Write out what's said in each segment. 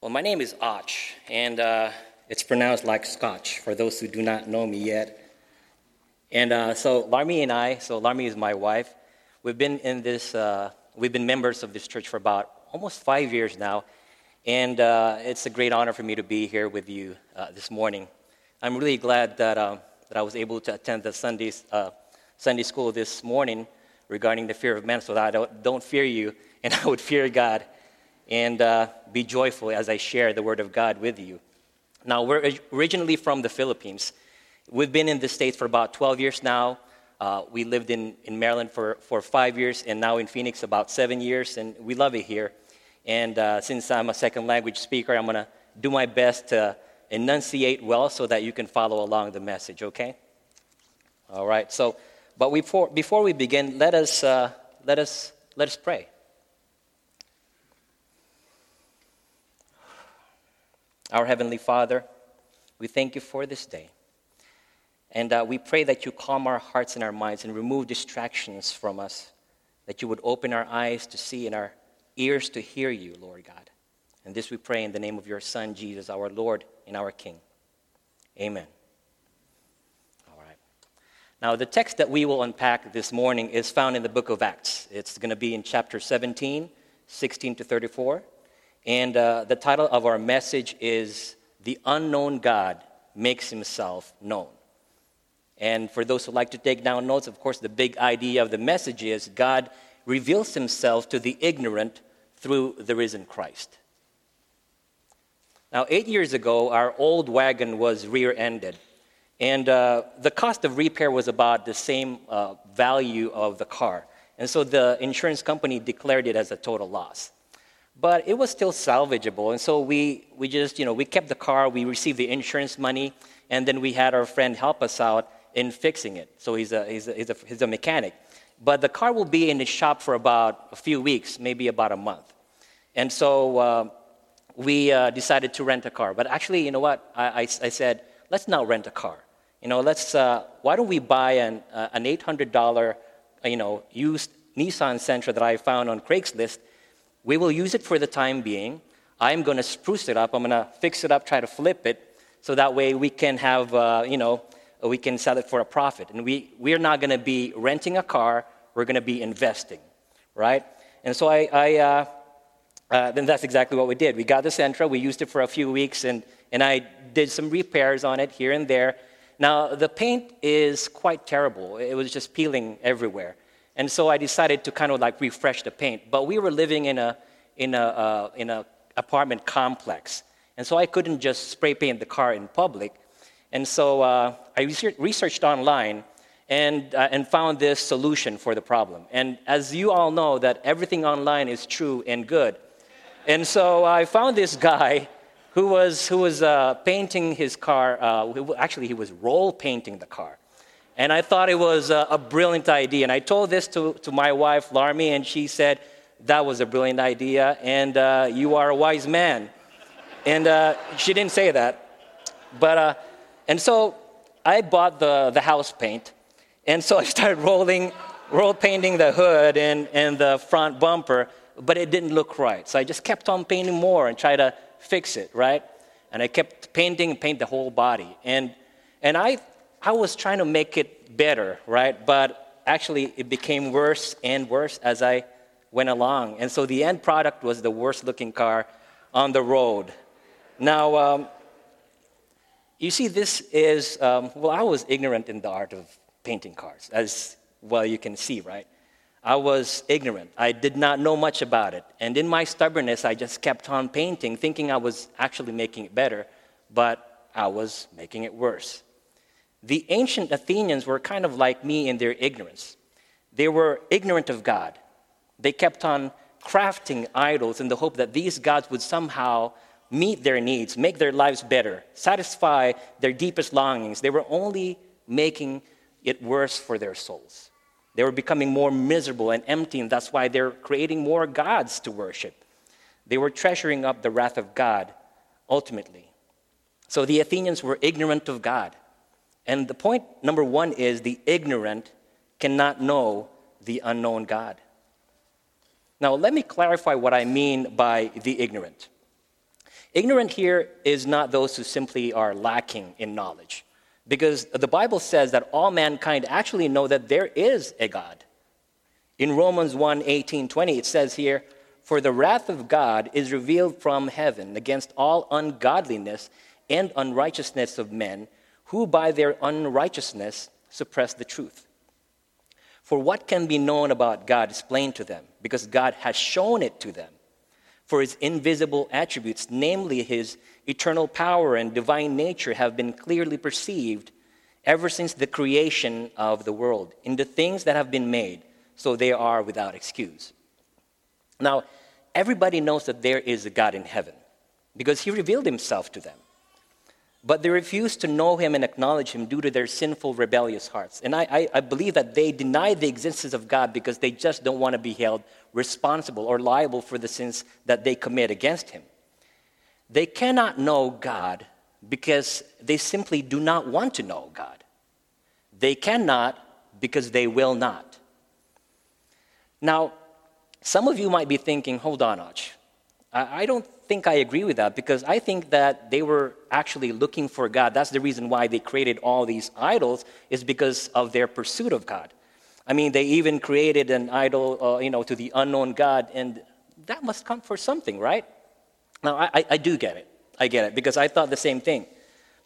Well, my name is Och, and uh, it's pronounced like Scotch for those who do not know me yet. And uh, so Larmy and I, so Larmy is my wife, we've been in this, uh, we've been members of this church for about almost five years now. And uh, it's a great honor for me to be here with you uh, this morning. I'm really glad that, uh, that I was able to attend the Sundays, Sunday school this morning regarding the fear of man so that I don't, don't fear you and I would fear God and uh, be joyful as I share the Word of God with you. Now, we're originally from the Philippines. We've been in the States for about 12 years now. Uh, we lived in, in Maryland for, for five years and now in Phoenix about seven years, and we love it here. And uh, since I'm a second language speaker, I'm going to do my best to enunciate well so that you can follow along the message, okay? All right, so, but before, before we begin, let us, uh, let, us, let us pray. Our Heavenly Father, we thank you for this day. And uh, we pray that you calm our hearts and our minds and remove distractions from us, that you would open our eyes to see and our ears to hear you, Lord God. And this we pray in the name of your Son, Jesus, our Lord and our King. Amen. All right. Now, the text that we will unpack this morning is found in the book of Acts. It's going to be in chapter 17, 16 to 34. And uh, the title of our message is The Unknown God Makes Himself Known. And for those who like to take down notes, of course, the big idea of the message is God reveals Himself to the ignorant through the risen Christ. Now, eight years ago, our old wagon was rear ended. And uh, the cost of repair was about the same uh, value of the car. And so the insurance company declared it as a total loss but it was still salvageable. And so we, we just, you know, we kept the car, we received the insurance money, and then we had our friend help us out in fixing it. So he's a, he's a, he's a, he's a mechanic. But the car will be in the shop for about a few weeks, maybe about a month. And so uh, we uh, decided to rent a car. But actually, you know what? I, I, I said, let's not rent a car. You know, let's, uh, why don't we buy an, uh, an $800, you know, used Nissan Sentra that I found on Craigslist we will use it for the time being. I'm going to spruce it up. I'm going to fix it up, try to flip it, so that way we can have, uh, you know, we can sell it for a profit. And we, we're not going to be renting a car, we're going to be investing, right? And so I, I uh, uh, then that's exactly what we did. We got the Sentra, we used it for a few weeks, and, and I did some repairs on it here and there. Now, the paint is quite terrible. It was just peeling everywhere. And so I decided to kind of like refresh the paint. But we were living in a, in a, uh, in a apartment complex. And so I couldn't just spray paint the car in public. And so uh, I researched online and, uh, and found this solution for the problem. And as you all know, that everything online is true and good. And so I found this guy who was, who was uh, painting his car. Uh, actually, he was roll painting the car. And I thought it was a, a brilliant idea. And I told this to, to my wife, Larmy, and she said, That was a brilliant idea, and uh, you are a wise man. And uh, she didn't say that. But, uh, and so I bought the, the house paint. And so I started rolling, roll painting the hood and, and the front bumper, but it didn't look right. So I just kept on painting more and try to fix it, right? And I kept painting and paint the whole body. And, and I I was trying to make it better, right? But actually, it became worse and worse as I went along. And so the end product was the worst looking car on the road. Now, um, you see, this is, um, well, I was ignorant in the art of painting cars, as well you can see, right? I was ignorant. I did not know much about it. And in my stubbornness, I just kept on painting, thinking I was actually making it better, but I was making it worse. The ancient Athenians were kind of like me in their ignorance. They were ignorant of God. They kept on crafting idols in the hope that these gods would somehow meet their needs, make their lives better, satisfy their deepest longings. They were only making it worse for their souls. They were becoming more miserable and empty, and that's why they're creating more gods to worship. They were treasuring up the wrath of God ultimately. So the Athenians were ignorant of God. And the point number one is the ignorant cannot know the unknown God. Now, let me clarify what I mean by the ignorant. Ignorant here is not those who simply are lacking in knowledge, because the Bible says that all mankind actually know that there is a God. In Romans 1 18, 20, it says here, For the wrath of God is revealed from heaven against all ungodliness and unrighteousness of men, who by their unrighteousness suppress the truth. For what can be known about God is plain to them, because God has shown it to them. For his invisible attributes, namely his eternal power and divine nature, have been clearly perceived ever since the creation of the world in the things that have been made, so they are without excuse. Now, everybody knows that there is a God in heaven because he revealed himself to them. But they refuse to know him and acknowledge him due to their sinful, rebellious hearts. And I, I, I, believe that they deny the existence of God because they just don't want to be held responsible or liable for the sins that they commit against him. They cannot know God because they simply do not want to know God. They cannot because they will not. Now, some of you might be thinking, hold on, Arch. I, don't think I agree with that because I think that they were actually looking for God. That's the reason why they created all these idols, is because of their pursuit of God. I mean, they even created an idol, uh, you know, to the unknown God, and that must come for something, right? Now, I, I do get it. I get it because I thought the same thing.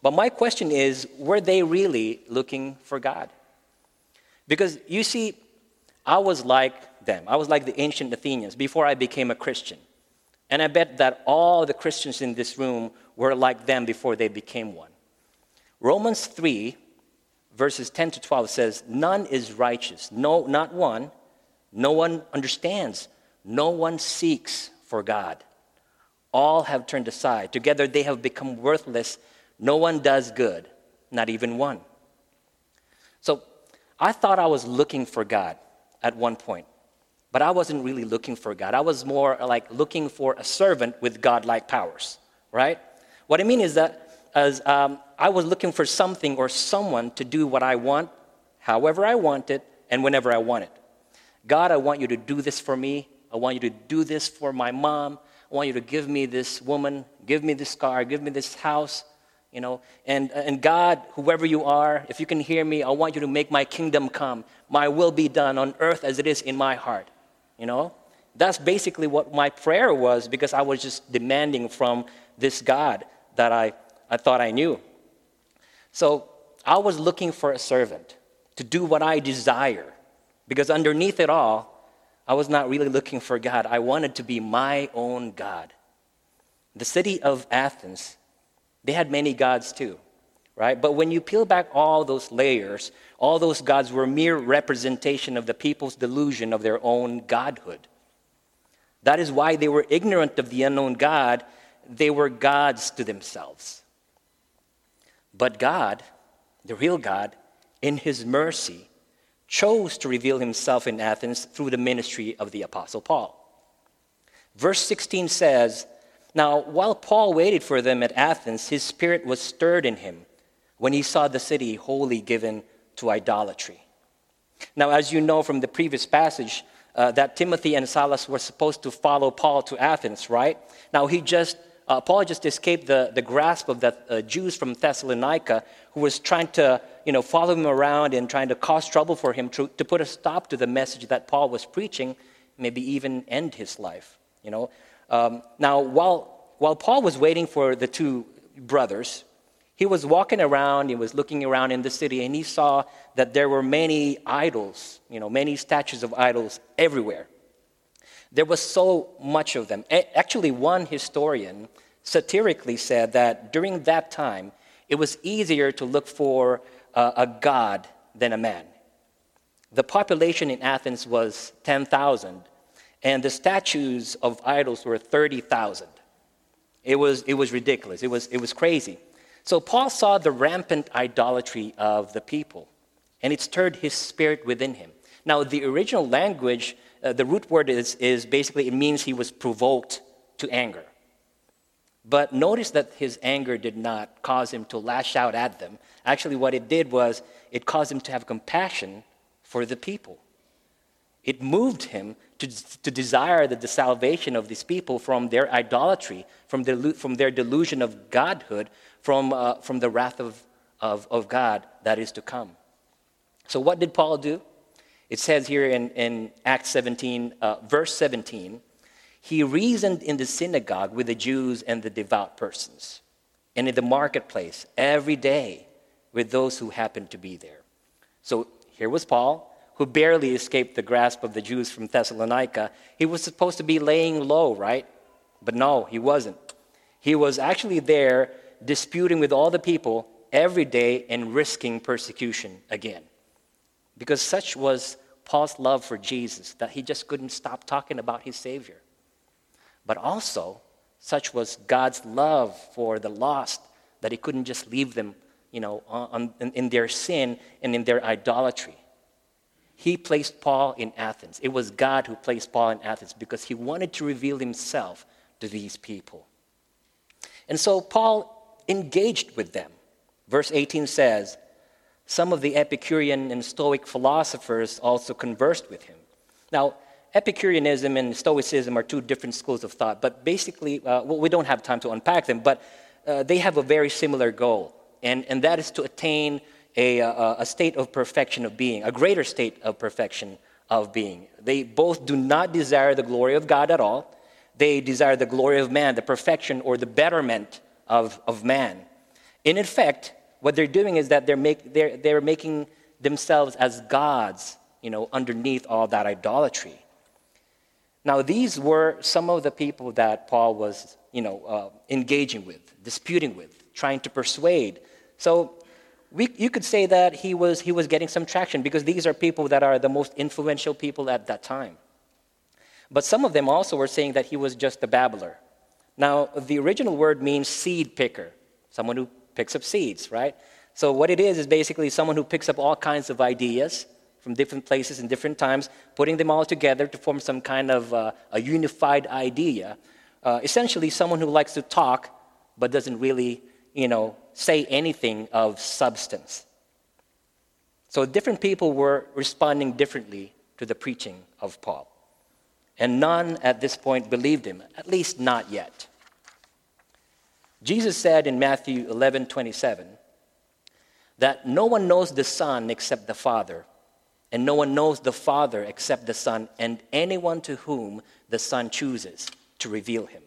But my question is were they really looking for God? Because you see, I was like them. I was like the ancient Athenians before I became a Christian. And I bet that all the Christians in this room were like them before they became one. Romans 3, verses 10 to 12 says, None is righteous, no, not one. No one understands, no one seeks for God. All have turned aside. Together they have become worthless. No one does good, not even one. So I thought I was looking for God at one point. But I wasn't really looking for God. I was more like looking for a servant with godlike powers, right? What I mean is that as um, I was looking for something or someone to do what I want, however I want it, and whenever I want it. God, I want you to do this for me. I want you to do this for my mom. I want you to give me this woman, give me this car, give me this house, you know. And, and God, whoever you are, if you can hear me, I want you to make my kingdom come. My will be done on earth as it is in my heart. You know? That's basically what my prayer was because I was just demanding from this God that I, I thought I knew. So I was looking for a servant to do what I desire because underneath it all, I was not really looking for God. I wanted to be my own God. The city of Athens, they had many gods too, right? But when you peel back all those layers, all those gods were mere representation of the people's delusion of their own godhood. That is why they were ignorant of the unknown God. They were gods to themselves. But God, the real God, in His mercy, chose to reveal Himself in Athens through the ministry of the Apostle Paul. Verse 16 says, Now, while Paul waited for them at Athens, his spirit was stirred in him when he saw the city wholly given to idolatry. Now, as you know from the previous passage, uh, that Timothy and Silas were supposed to follow Paul to Athens, right? Now, he just, uh, Paul just escaped the, the grasp of the uh, Jews from Thessalonica who was trying to, you know, follow him around and trying to cause trouble for him to, to put a stop to the message that Paul was preaching, maybe even end his life, you know. Um, now, while, while Paul was waiting for the two brothers, he was walking around, he was looking around in the city, and he saw that there were many idols, you know, many statues of idols everywhere. There was so much of them. Actually, one historian satirically said that during that time, it was easier to look for uh, a god than a man. The population in Athens was 10,000, and the statues of idols were 30,000. It was, it was ridiculous. It was, it was crazy. So Paul saw the rampant idolatry of the people, and it stirred his spirit within him. Now, the original language, uh, the root word is, is basically, it means he was provoked to anger. But notice that his anger did not cause him to lash out at them. Actually, what it did was it caused him to have compassion for the people. It moved him to, to desire the, the salvation of these people from their idolatry, from, from their delusion of godhood, from, uh, from the wrath of, of, of God that is to come. So, what did Paul do? It says here in, in Acts 17, uh, verse 17, he reasoned in the synagogue with the Jews and the devout persons, and in the marketplace every day with those who happened to be there. So, here was Paul who barely escaped the grasp of the Jews from Thessalonica, he was supposed to be laying low, right? But no, he wasn't. He was actually there disputing with all the people every day and risking persecution again. Because such was Paul's love for Jesus that he just couldn't stop talking about his Savior. But also, such was God's love for the lost that he couldn't just leave them, you know, on, in, in their sin and in their idolatry. He placed Paul in Athens. It was God who placed Paul in Athens because he wanted to reveal himself to these people. And so Paul engaged with them. Verse 18 says, Some of the Epicurean and Stoic philosophers also conversed with him. Now, Epicureanism and Stoicism are two different schools of thought, but basically, uh, well, we don't have time to unpack them, but uh, they have a very similar goal, and, and that is to attain a, a, a state of perfection of being, a greater state of perfection of being. They both do not desire the glory of God at all. They desire the glory of man, the perfection or the betterment of, of man. in effect, what they're doing is that they're, make, they're, they're making themselves as gods, you know, underneath all that idolatry. Now, these were some of the people that Paul was, you know, uh, engaging with, disputing with, trying to persuade. So we, you could say that he was, he was getting some traction because these are people that are the most influential people at that time. But some of them also were saying that he was just a babbler. Now, the original word means seed picker, someone who picks up seeds, right? So, what it is is basically someone who picks up all kinds of ideas from different places and different times, putting them all together to form some kind of uh, a unified idea. Uh, essentially, someone who likes to talk but doesn't really you know, say anything of substance. So different people were responding differently to the preaching of Paul. And none at this point believed him, at least not yet. Jesus said in Matthew 11 27 that no one knows the Son except the Father, and no one knows the Father except the Son, and anyone to whom the Son chooses to reveal him.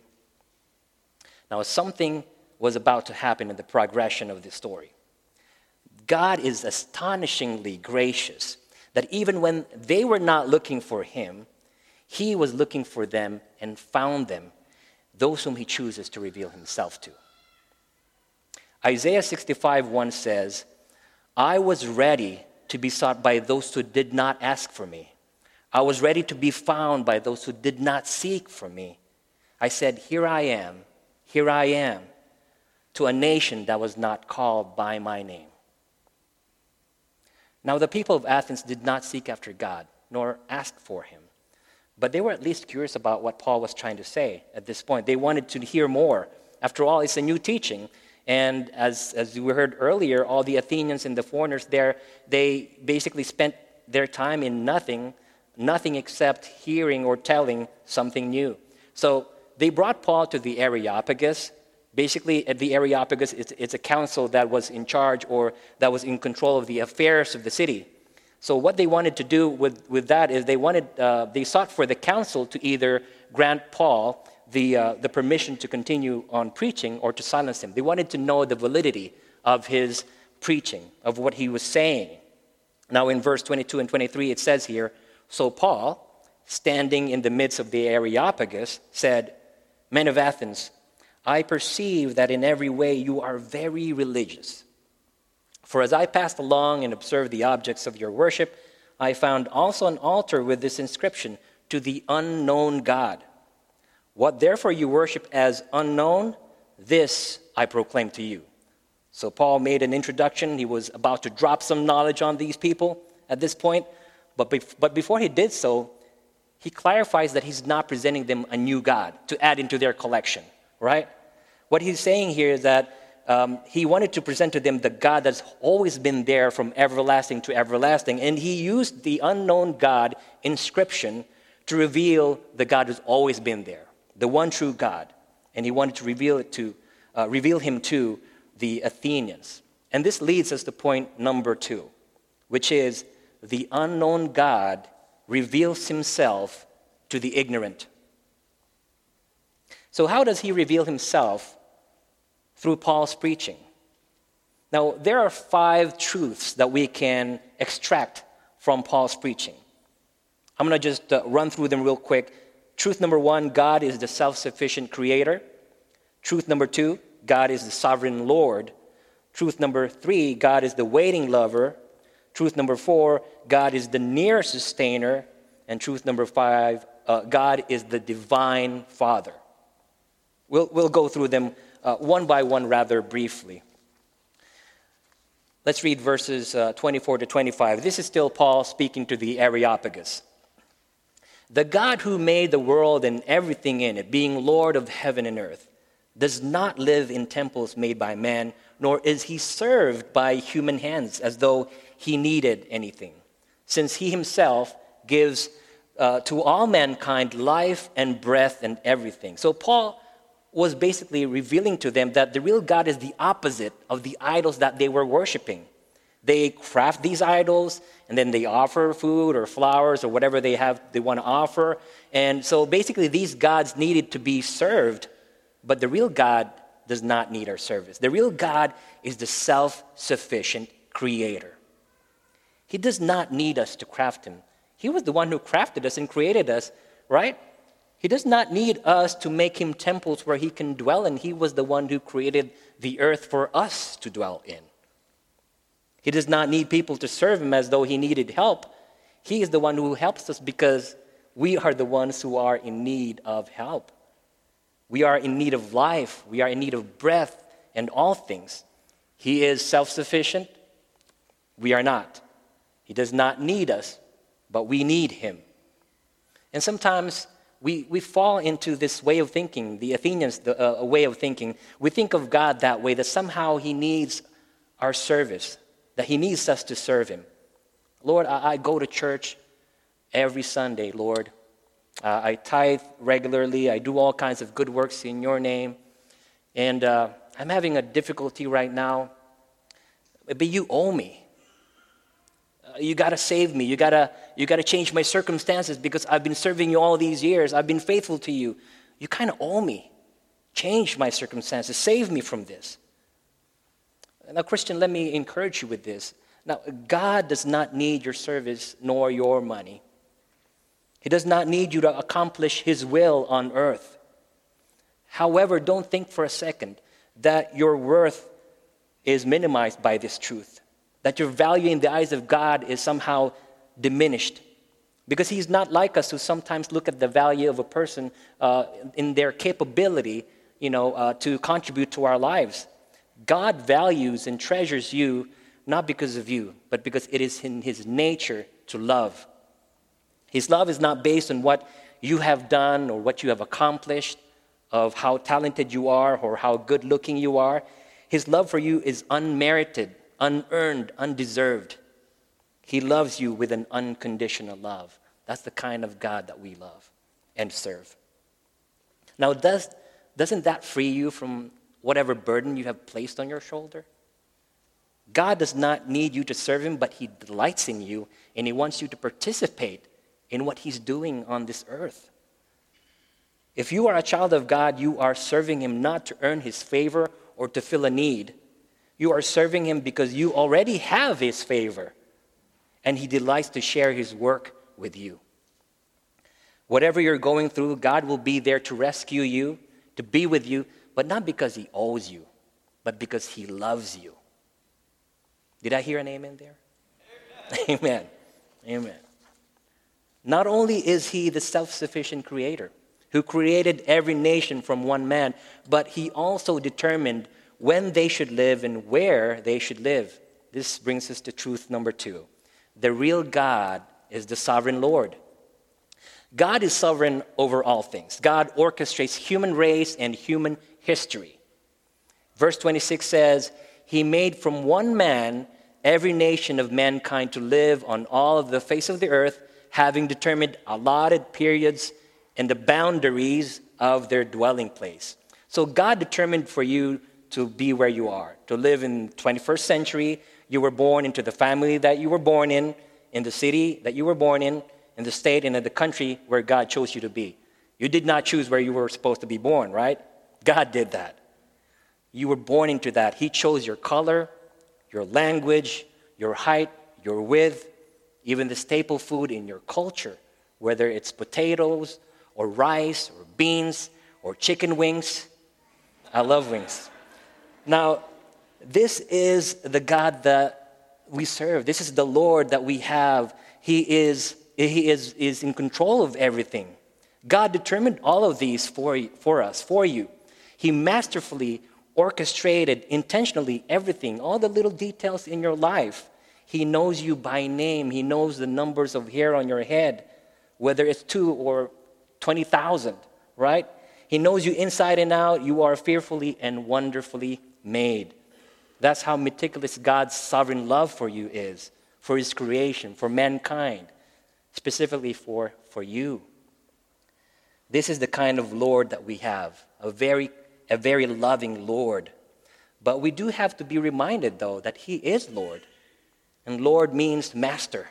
Now, something was about to happen in the progression of the story. God is astonishingly gracious that even when they were not looking for him, he was looking for them and found them, those whom he chooses to reveal himself to. Isaiah 65 1 says, I was ready to be sought by those who did not ask for me. I was ready to be found by those who did not seek for me. I said, Here I am, here I am to a nation that was not called by my name. Now, the people of Athens did not seek after God, nor ask for him. But they were at least curious about what Paul was trying to say at this point. They wanted to hear more. After all, it's a new teaching. And as, as we heard earlier, all the Athenians and the foreigners there, they basically spent their time in nothing, nothing except hearing or telling something new. So they brought Paul to the Areopagus, Basically, at the Areopagus, it's, it's a council that was in charge or that was in control of the affairs of the city. So what they wanted to do with, with that is they wanted uh, they sought for the council to either grant Paul the, uh, the permission to continue on preaching or to silence him. They wanted to know the validity of his preaching, of what he was saying. Now, in verse 22 and 23, it says here So Paul, standing in the midst of the Areopagus, said, Men of Athens, I perceive that in every way you are very religious. For as I passed along and observed the objects of your worship, I found also an altar with this inscription To the unknown God. What therefore you worship as unknown, this I proclaim to you. So Paul made an introduction. He was about to drop some knowledge on these people at this point. But, bef- but before he did so, he clarifies that he's not presenting them a new God to add into their collection, right? What he's saying here is that um, he wanted to present to them the God that's always been there from everlasting to everlasting. And he used the unknown God inscription to reveal the God who's always been there, the one true God. And he wanted to reveal, it to, uh, reveal him to the Athenians. And this leads us to point number two, which is the unknown God reveals himself to the ignorant. So, how does he reveal himself through Paul's preaching? Now, there are five truths that we can extract from Paul's preaching. I'm going to just uh, run through them real quick. Truth number one God is the self sufficient creator. Truth number two God is the sovereign Lord. Truth number three God is the waiting lover. Truth number four God is the near sustainer. And truth number five uh, God is the divine Father. We'll, we'll go through them uh, one by one rather briefly. Let's read verses uh, 24 to 25. This is still Paul speaking to the Areopagus. The God who made the world and everything in it, being Lord of heaven and earth, does not live in temples made by man, nor is he served by human hands as though he needed anything, since he himself gives uh, to all mankind life and breath and everything. So Paul was basically revealing to them that the real God is the opposite of the idols that they were worshiping. They craft these idols and then they offer food or flowers or whatever they have they want to offer. And so basically these gods needed to be served, but the real God does not need our service. The real God is the self-sufficient creator. He does not need us to craft him. He was the one who crafted us and created us, right? He does not need us to make him temples where he can dwell in. He was the one who created the earth for us to dwell in. He does not need people to serve him as though he needed help. He is the one who helps us because we are the ones who are in need of help. We are in need of life, we are in need of breath and all things. He is self sufficient. We are not. He does not need us, but we need him. And sometimes we, we fall into this way of thinking, the Athenians' the, uh, way of thinking. We think of God that way, that somehow he needs our service, that He needs us to serve Him. Lord, I, I go to church every Sunday, Lord. Uh, I tithe regularly. I do all kinds of good works in your name. And uh, I'm having a difficulty right now. But you owe me. You got to save me. You got to you got to change my circumstances because I've been serving you all these years. I've been faithful to you. You kind of owe me. Change my circumstances. Save me from this. Now, Christian, let me encourage you with this. Now, God does not need your service nor your money. He does not need you to accomplish His will on earth. However, don't think for a second that your worth is minimized by this truth, that your value in the eyes of God is somehow diminished. Because He's not like us who sometimes look at the value of a person uh, in their capability you know, uh, to contribute to our lives. God values and treasures you not because of you, but because it is in His nature to love. His love is not based on what you have done or what you have accomplished, of how talented you are or how good looking you are. His love for you is unmerited, unearned, undeserved. He loves you with an unconditional love. That's the kind of God that we love and serve. Now, does, doesn't that free you from whatever burden you have placed on your shoulder? God does not need you to serve Him, but He delights in you and He wants you to participate in what He's doing on this earth. If you are a child of God, you are serving Him not to earn His favor or to fill a need. You are serving Him because you already have His favor and He delights to share His work with you. Whatever you're going through, God will be there to rescue you, to be with you, but not because he owes you, but because he loves you. Did I hear an amen there? Amen. amen. Amen. Not only is he the self sufficient creator who created every nation from one man, but he also determined when they should live and where they should live. This brings us to truth number two. The real God is the sovereign Lord. God is sovereign over all things. God orchestrates human race and human history. Verse 26 says, He made from one man every nation of mankind to live on all of the face of the earth, having determined allotted periods and the boundaries of their dwelling place. So God determined for you to be where you are, to live in 21st century. You were born into the family that you were born in, in the city that you were born in, in the state and in the country where God chose you to be. You did not choose where you were supposed to be born, right? God did that. You were born into that. He chose your color, your language, your height, your width, even the staple food in your culture, whether it's potatoes or rice or beans or chicken wings. I love wings. Now, this is the God that we serve. This is the Lord that we have. He is, he is, is in control of everything. God determined all of these for, for us, for you. He masterfully orchestrated intentionally everything, all the little details in your life. He knows you by name. He knows the numbers of hair on your head, whether it's two or 20,000, right? He knows you inside and out. You are fearfully and wonderfully made. That's how meticulous God's sovereign love for you is, for His creation, for mankind, specifically for, for you. This is the kind of Lord that we have, a very, a very loving Lord. But we do have to be reminded, though, that He is Lord. And Lord means master.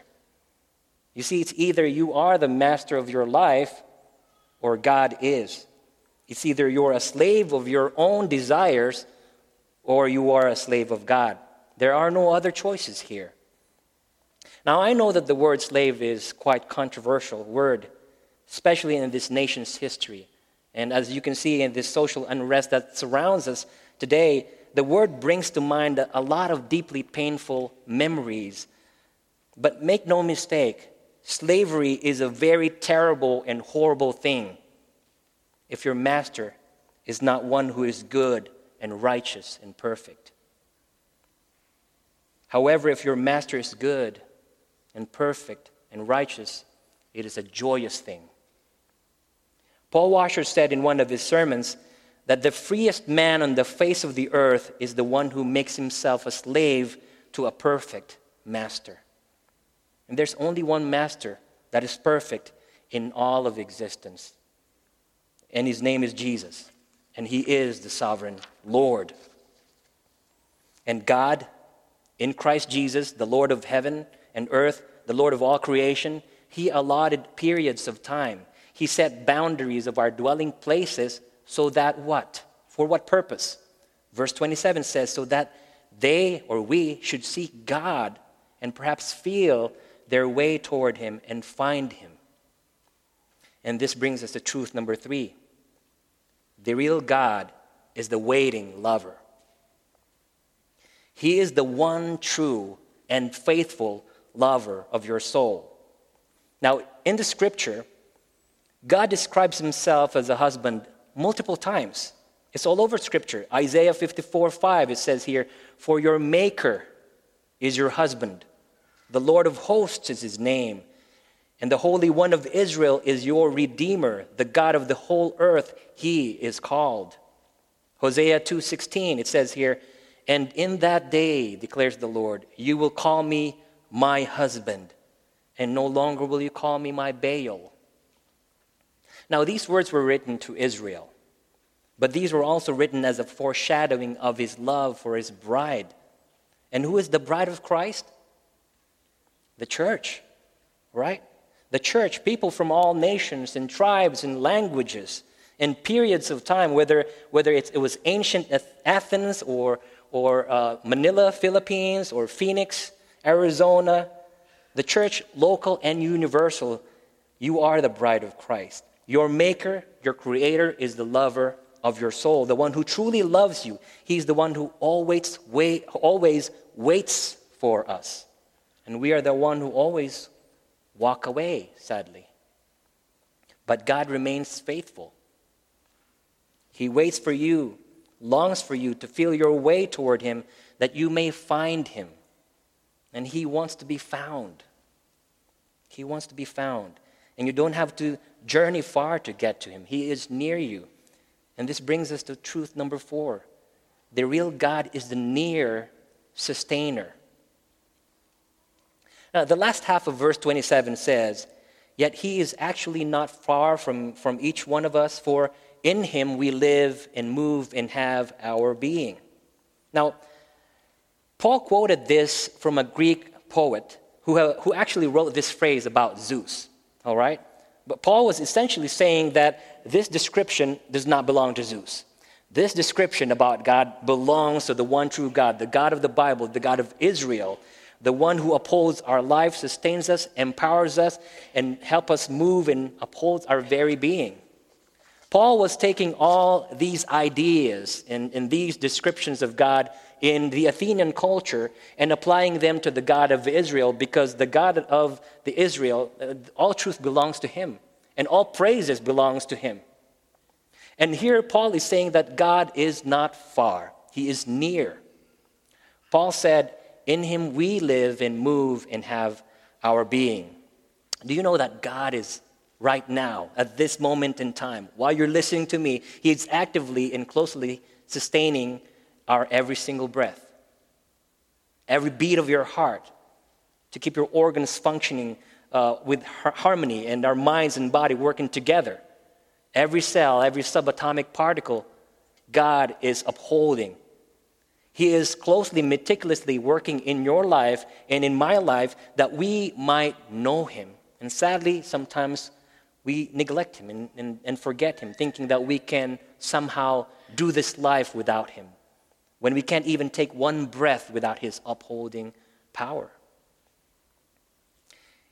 You see, it's either you are the master of your life or God is. It's either you're a slave of your own desires or you are a slave of God. There are no other choices here. Now, I know that the word slave is quite controversial word, especially in this nation's history. And as you can see in this social unrest that surrounds us today, the word brings to mind a lot of deeply painful memories. But make no mistake, slavery is a very terrible and horrible thing if your master is not one who is good and righteous and perfect. However, if your master is good and perfect and righteous, it is a joyous thing. Paul Washer said in one of his sermons that the freest man on the face of the earth is the one who makes himself a slave to a perfect master. And there's only one master that is perfect in all of existence, and his name is Jesus and He is the sovereign Lord. And God, in Christ Jesus, the Lord of heaven and earth, the Lord of all creation, He allotted periods of time. He set boundaries of our dwelling places so that what? For what purpose? Verse 27 says, so that they or we should seek God and perhaps feel their way toward Him and find Him. And this brings us to truth number three the real God is the waiting lover. He is the one true and faithful lover of your soul. Now, in the scripture, God describes himself as a husband multiple times. It's all over scripture. Isaiah 54 5, it says here, For your maker is your husband, the Lord of hosts is his name. And the Holy One of Israel is your Redeemer, the God of the whole earth, he is called. Hosea 2:16 it says here, "And in that day declares the Lord, you will call me my husband, and no longer will you call me my Baal." Now these words were written to Israel, but these were also written as a foreshadowing of his love for his bride. And who is the bride of Christ? The church, right? The church, people from all nations and tribes and languages and periods of time, whether, whether it was ancient Athens or, or uh, Manila, Philippines, or Phoenix, Arizona, the church, local and universal, you are the bride of Christ. Your maker, your creator, is the lover of your soul, the one who truly loves you. He's the one who always, wait, always waits for us. And we are the one who always walk away, sadly. But God remains faithful. He waits for you, longs for you to feel your way toward Him that you may find Him. And He wants to be found. He wants to be found. And you don't have to journey far to get to Him, He is near you. And this brings us to truth number four The real God is the near sustainer. Now, the last half of verse 27 says, Yet he is actually not far from, from each one of us, for in him we live and move and have our being. Now, Paul quoted this from a Greek poet who, uh, who actually wrote this phrase about Zeus, all right? But Paul was essentially saying that this description does not belong to Zeus. This description about God belongs to the one true God, the God of the Bible, the God of Israel, the one who upholds our life, sustains us, empowers us, and helps us move and upholds our very being. Paul was taking all these ideas and, and these descriptions of God in the Athenian culture and applying them to the God of Israel because the God of the Israel, uh, all truth belongs to him and all praises belongs to him. And here Paul is saying that God is not far, he is near. Paul said, In him we live and move and have our being. Do you know that God is right now, at this moment in time, while you're listening to me, He is actively and closely sustaining our every single breath, every beat of your heart, to keep your organs functioning uh, with harmony and our minds and body working together. Every cell, every subatomic particle, God is upholding. He is closely, meticulously working in your life and in my life that we might know Him. And sadly, sometimes we neglect Him and, and, and forget Him, thinking that we can somehow do this life without Him, when we can't even take one breath without His upholding power.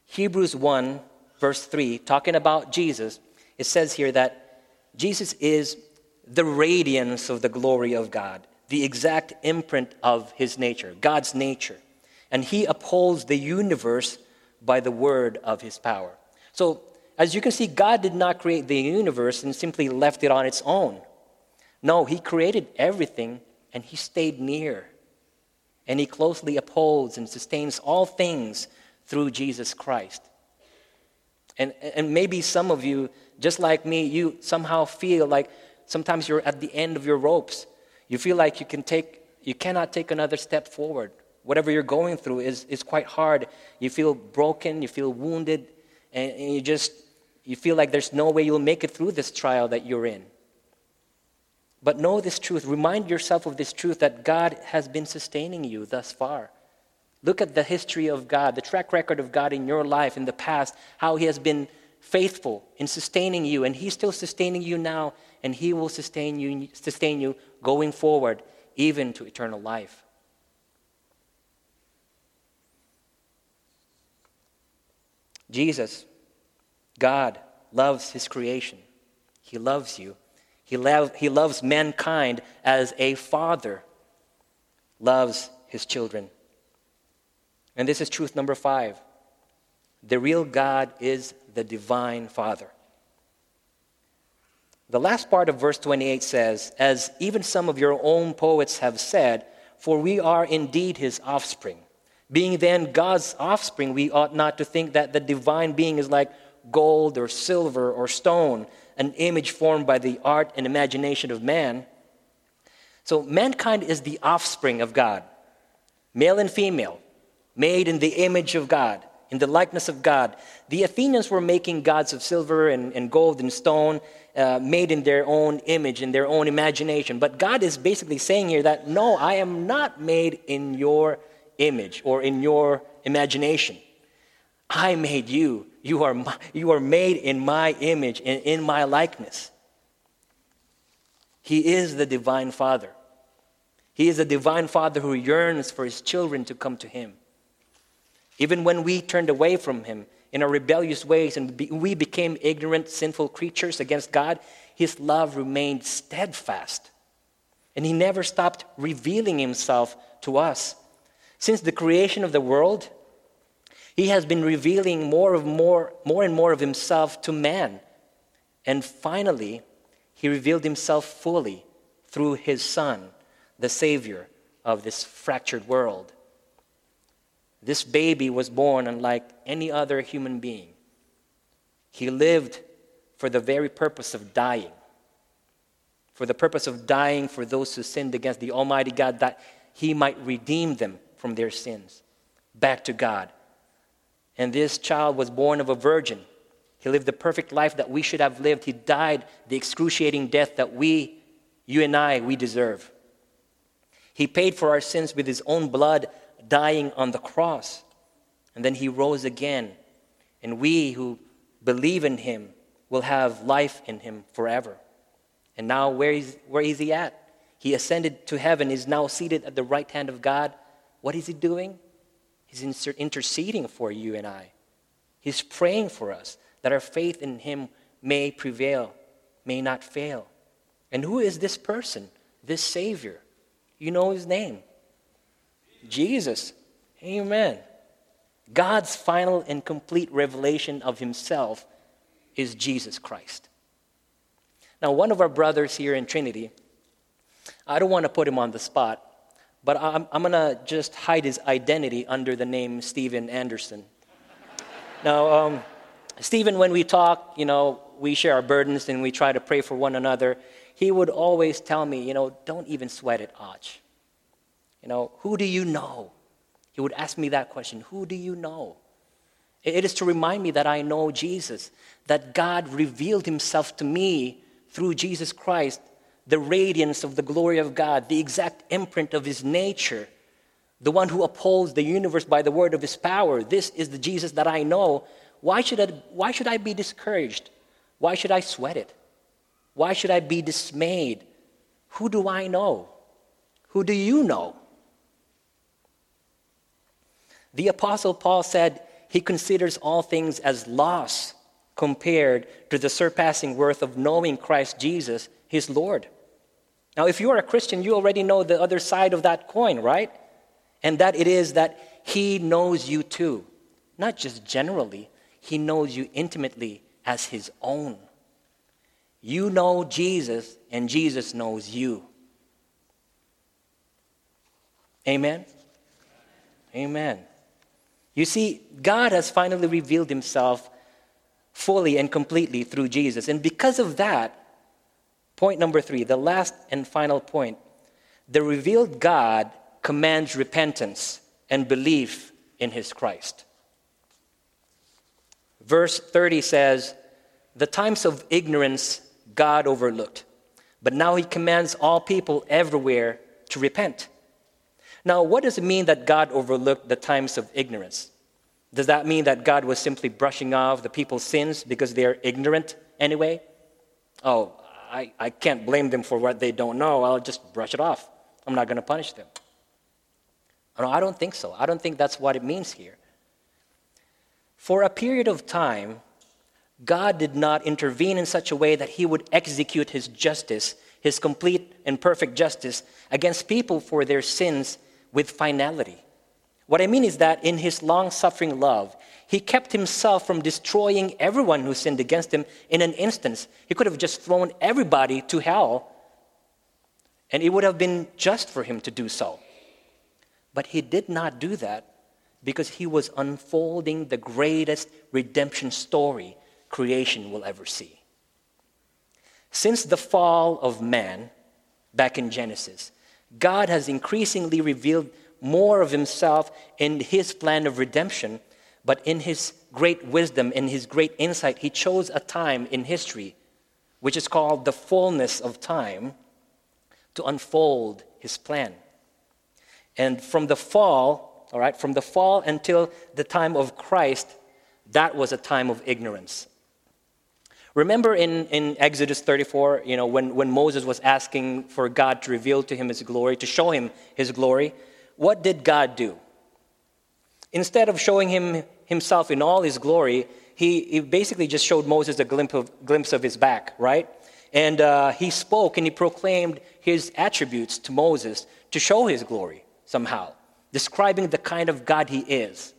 Hebrews 1, verse 3, talking about Jesus, it says here that Jesus is the radiance of the glory of God, the exact imprint of his nature, God's nature. And he upholds the universe by the word of his power. So, as you can see, God did not create the universe and simply left it on its own. No, he created everything and he stayed near. And he closely upholds and sustains all things through Jesus Christ. And, and maybe some of you, just like me, you somehow feel like sometimes you're at the end of your ropes. You feel like you, can take, you cannot take another step forward. Whatever you're going through is, is quite hard. You feel broken, you feel wounded, and, and you just you feel like there's no way you'll make it through this trial that you're in. But know this truth. Remind yourself of this truth that God has been sustaining you thus far. Look at the history of God, the track record of God in your life in the past, how He has been faithful in sustaining you, and He's still sustaining you now, and He will sustain you, sustain you going forward, even to eternal life. Jesus, God, loves His creation. He loves you. He, love, he loves mankind as a father loves his children. And this is truth number five the real God is the divine Father. The last part of verse 28 says, As even some of your own poets have said, for we are indeed his offspring. Being then God's offspring, we ought not to think that the divine being is like gold or silver or stone, an image formed by the art and imagination of man. So mankind is the offspring of God, male and female made in the image of God, in the likeness of God. The Athenians were making gods of silver and, and gold and stone, uh, made in their own image, in their own imagination. But God is basically saying here that, no, I am not made in your image or in your imagination. I made you. You are, my, you are made in my image and in my likeness. He is the divine Father. He is a divine Father who yearns for his children to come to him. Even when we turned away from Him in our rebellious ways and we became ignorant, sinful creatures against God, His love remained steadfast. And He never stopped revealing Himself to us. Since the creation of the world, He has been revealing more, of more, more and more of Himself to man. And finally, He revealed Himself fully through His Son, the Savior of this fractured world. This baby was born unlike any other human being. He lived for the very purpose of dying. for the purpose of dying for those who sinned against the Almighty God, that he might redeem them from their sins back to God. And this child was born of a virgin. He lived the perfect life that we should have lived. He died the excruciating death that we, you and I, we deserve. He paid for our sins with his own blood, dying on the cross. And then he rose again. And we who believe in him will have life in him forever. And now, where is, where is he at? He ascended to heaven, is now seated at the right hand of God. What is he doing? He's interceding for you and I. He's praying for us that our faith in him may prevail, may not fail. And who is this person, this Savior? You know his name Jesus. Amen. God's final and complete revelation of himself is Jesus Christ. Now, one of our brothers here in Trinity, I don't want to put him on the spot, but I'm, I'm going to just hide his identity under the name Stephen Anderson. now, um, Stephen, when we talk, you know, we share our burdens and we try to pray for one another. He would always tell me, you know, don't even sweat it, Arch. You know, who do you know? He would ask me that question Who do you know? It is to remind me that I know Jesus, that God revealed himself to me through Jesus Christ, the radiance of the glory of God, the exact imprint of his nature, the one who upholds the universe by the word of his power. This is the Jesus that I know. Why should I, why should I be discouraged? Why should I sweat it? Why should I be dismayed? Who do I know? Who do you know? The Apostle Paul said he considers all things as loss compared to the surpassing worth of knowing Christ Jesus, his Lord. Now, if you are a Christian, you already know the other side of that coin, right? And that it is that he knows you too. Not just generally, he knows you intimately as his own. You know Jesus, and Jesus knows you. Amen? Amen. You see, God has finally revealed himself fully and completely through Jesus. And because of that, point number three, the last and final point, the revealed God commands repentance and belief in his Christ. Verse 30 says, The times of ignorance God overlooked, but now he commands all people everywhere to repent. Now, what does it mean that God overlooked the times of ignorance? Does that mean that God was simply brushing off the people's sins because they're ignorant anyway? Oh, I, I can't blame them for what they don't know. I'll just brush it off. I'm not going to punish them. No, I don't think so. I don't think that's what it means here. For a period of time, God did not intervene in such a way that he would execute his justice, his complete and perfect justice, against people for their sins with finality. What I mean is that in his long suffering love, he kept himself from destroying everyone who sinned against him in an instance. He could have just thrown everybody to hell, and it would have been just for him to do so. But he did not do that because he was unfolding the greatest redemption story creation will ever see. Since the fall of man, back in Genesis, God has increasingly revealed more of himself in his plan of redemption, but in his great wisdom, in his great insight, he chose a time in history, which is called the fullness of time, to unfold his plan. And from the fall, all right, from the fall until the time of Christ, that was a time of ignorance. Remember in, in Exodus 34, you know, when, when Moses was asking for God to reveal to him his glory, to show him his glory, what did God do? Instead of showing him himself in all his glory, he, he basically just showed Moses a glimpse of, glimpse of his back, right? And uh, he spoke and he proclaimed his attributes to Moses to show his glory somehow, describing the kind of God he is.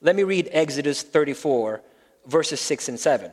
Let me read Exodus 34, verses 6 and 7.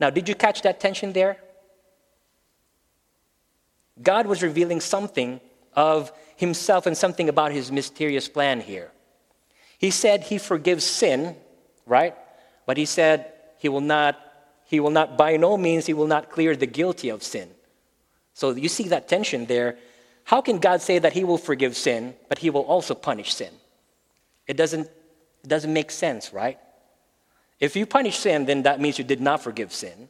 Now, did you catch that tension there? God was revealing something of himself and something about his mysterious plan here. He said he forgives sin, right? But he said he will not, he will not, by no means, he will not clear the guilty of sin. So you see that tension there. How can God say that he will forgive sin, but he will also punish sin? It doesn't, it doesn't make sense, right? If you punish sin, then that means you did not forgive sin.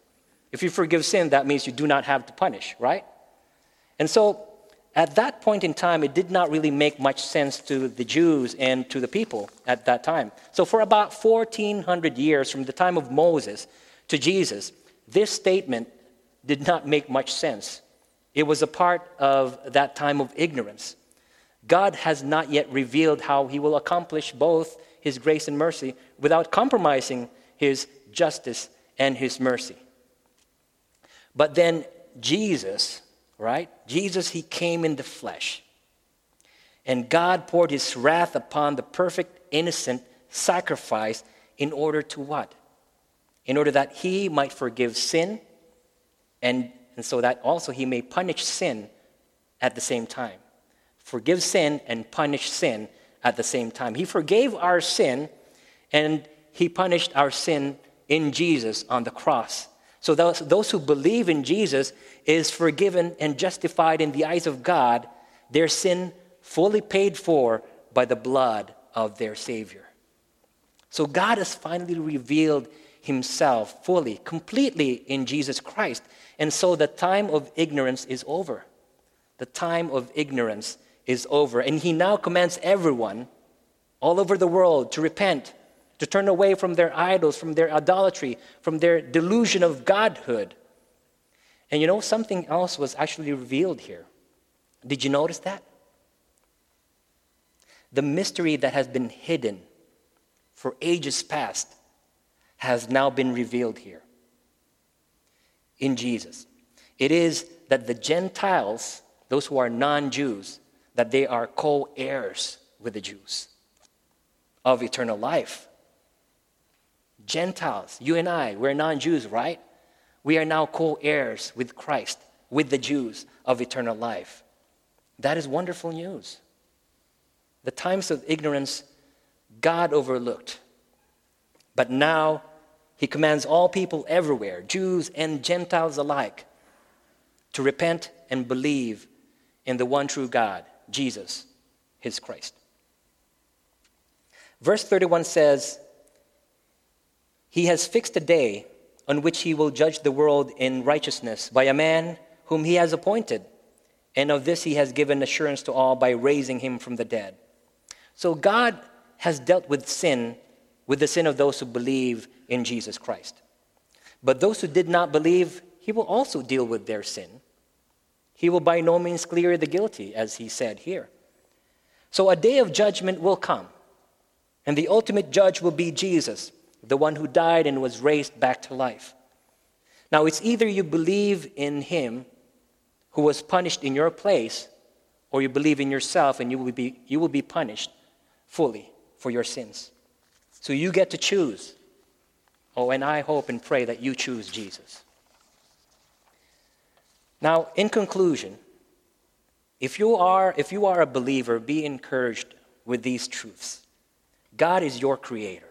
If you forgive sin, that means you do not have to punish, right? And so at that point in time, it did not really make much sense to the Jews and to the people at that time. So, for about 1400 years, from the time of Moses to Jesus, this statement did not make much sense. It was a part of that time of ignorance. God has not yet revealed how he will accomplish both his grace and mercy without compromising his justice and his mercy. But then Jesus, right? Jesus, he came in the flesh. And God poured his wrath upon the perfect, innocent sacrifice in order to what? In order that he might forgive sin and, and so that also he may punish sin at the same time. Forgive sin and punish sin at the same time. He forgave our sin and he punished our sin in Jesus on the cross. So those, those who believe in Jesus is forgiven and justified in the eyes of God, their sin fully paid for by the blood of their Savior. So God has finally revealed himself fully, completely in Jesus Christ. And so the time of ignorance is over. The time of ignorance is over. And he now commands everyone all over the world to repent to turn away from their idols, from their idolatry, from their delusion of godhood. And you know, something else was actually revealed here. Did you notice that? The mystery that has been hidden for ages past has now been revealed here in Jesus. It is that the Gentiles, those who are non Jews, that they are co heirs with the Jews of eternal life. Gentiles, you and I, we're non Jews, right? We are now co heirs with Christ, with the Jews of eternal life. That is wonderful news. The times of ignorance, God overlooked. But now, He commands all people everywhere, Jews and Gentiles alike, to repent and believe in the one true God, Jesus, His Christ. Verse 31 says, he has fixed a day on which he will judge the world in righteousness by a man whom he has appointed. And of this he has given assurance to all by raising him from the dead. So God has dealt with sin, with the sin of those who believe in Jesus Christ. But those who did not believe, he will also deal with their sin. He will by no means clear the guilty, as he said here. So a day of judgment will come, and the ultimate judge will be Jesus the one who died and was raised back to life. Now, it's either you believe in him who was punished in your place, or you believe in yourself and you will be, you will be punished fully for your sins. So you get to choose. Oh, and I hope and pray that you choose Jesus. Now, in conclusion, if you are, if you are a believer, be encouraged with these truths. God is your creator.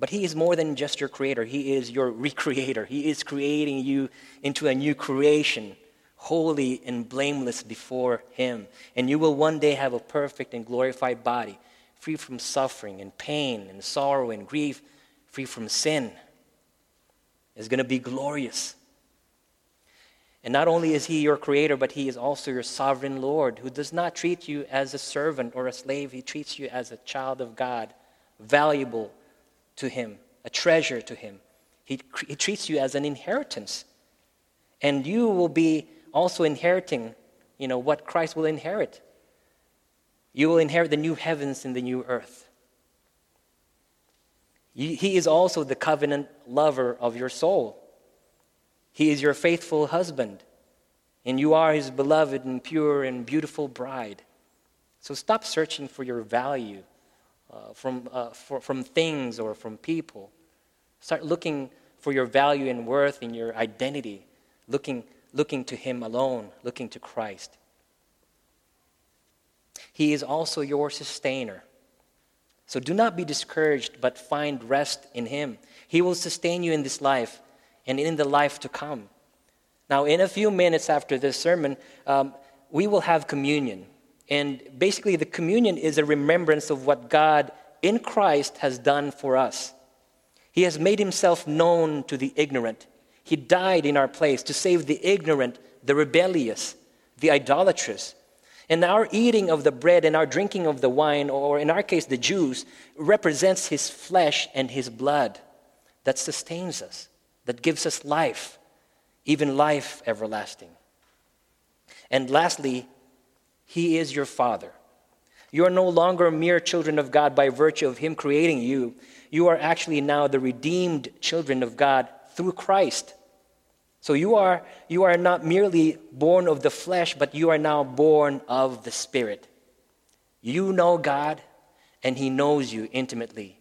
But He is more than just your creator, He is your recreator. He is creating you into a new creation, holy and blameless before Him. And you will one day have a perfect and glorified body, free from suffering and pain and sorrow and grief, free from sin. It's going to be glorious. And not only is He your creator, but He is also your sovereign Lord who does not treat you as a servant or a slave. He treats you as a child of God, valuable to him, a treasure to him. He, he treats you as an inheritance. And you will be also inheriting, you know, what Christ will inherit. You will inherit the new heavens and the new earth. He is also the covenant lover of your soul. He is your faithful husband, and you are his beloved and pure and beautiful bride. So stop searching for your value uh, from, uh, for, from things or from people. Start looking for your value and worth in your identity, looking, looking to him alone, looking to Christ. He is also your sustainer. So do not be discouraged, but find rest in Him. He will sustain you in this life and in the life to come. Now, in a few minutes after this sermon, um, we will have communion. And basically, the communion is a remembrance of what God in Christ has done for us. He has made himself known to the ignorant. He died in our place to save the ignorant, the rebellious, the idolatrous. And our eating of the bread and our drinking of the wine, or in our case, the juice, represents his flesh and his blood that sustains us that gives us life, even life everlasting. And lastly, He is your Father. You are no longer mere children of God by virtue of Him creating you. You are actually now the redeemed children of God through Christ. So you are, you are not merely born of the flesh, but you are now born of the Spirit. You know God, and He knows you intimately.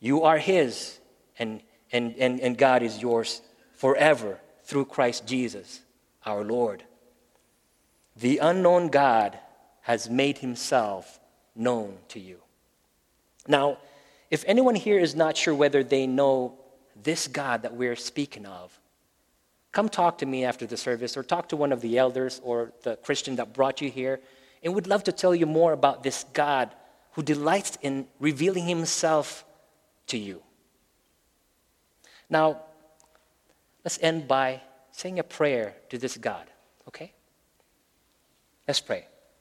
You are His, and and, and, and God is yours forever through Christ Jesus, our Lord. The unknown God has made himself known to you. Now, if anyone here is not sure whether they know this God that we're speaking of, come talk to me after the service or talk to one of the elders or the Christian that brought you here, and we'd love to tell you more about this God who delights in revealing himself to you. Now, let's end by saying a prayer to this God, okay? Let's pray.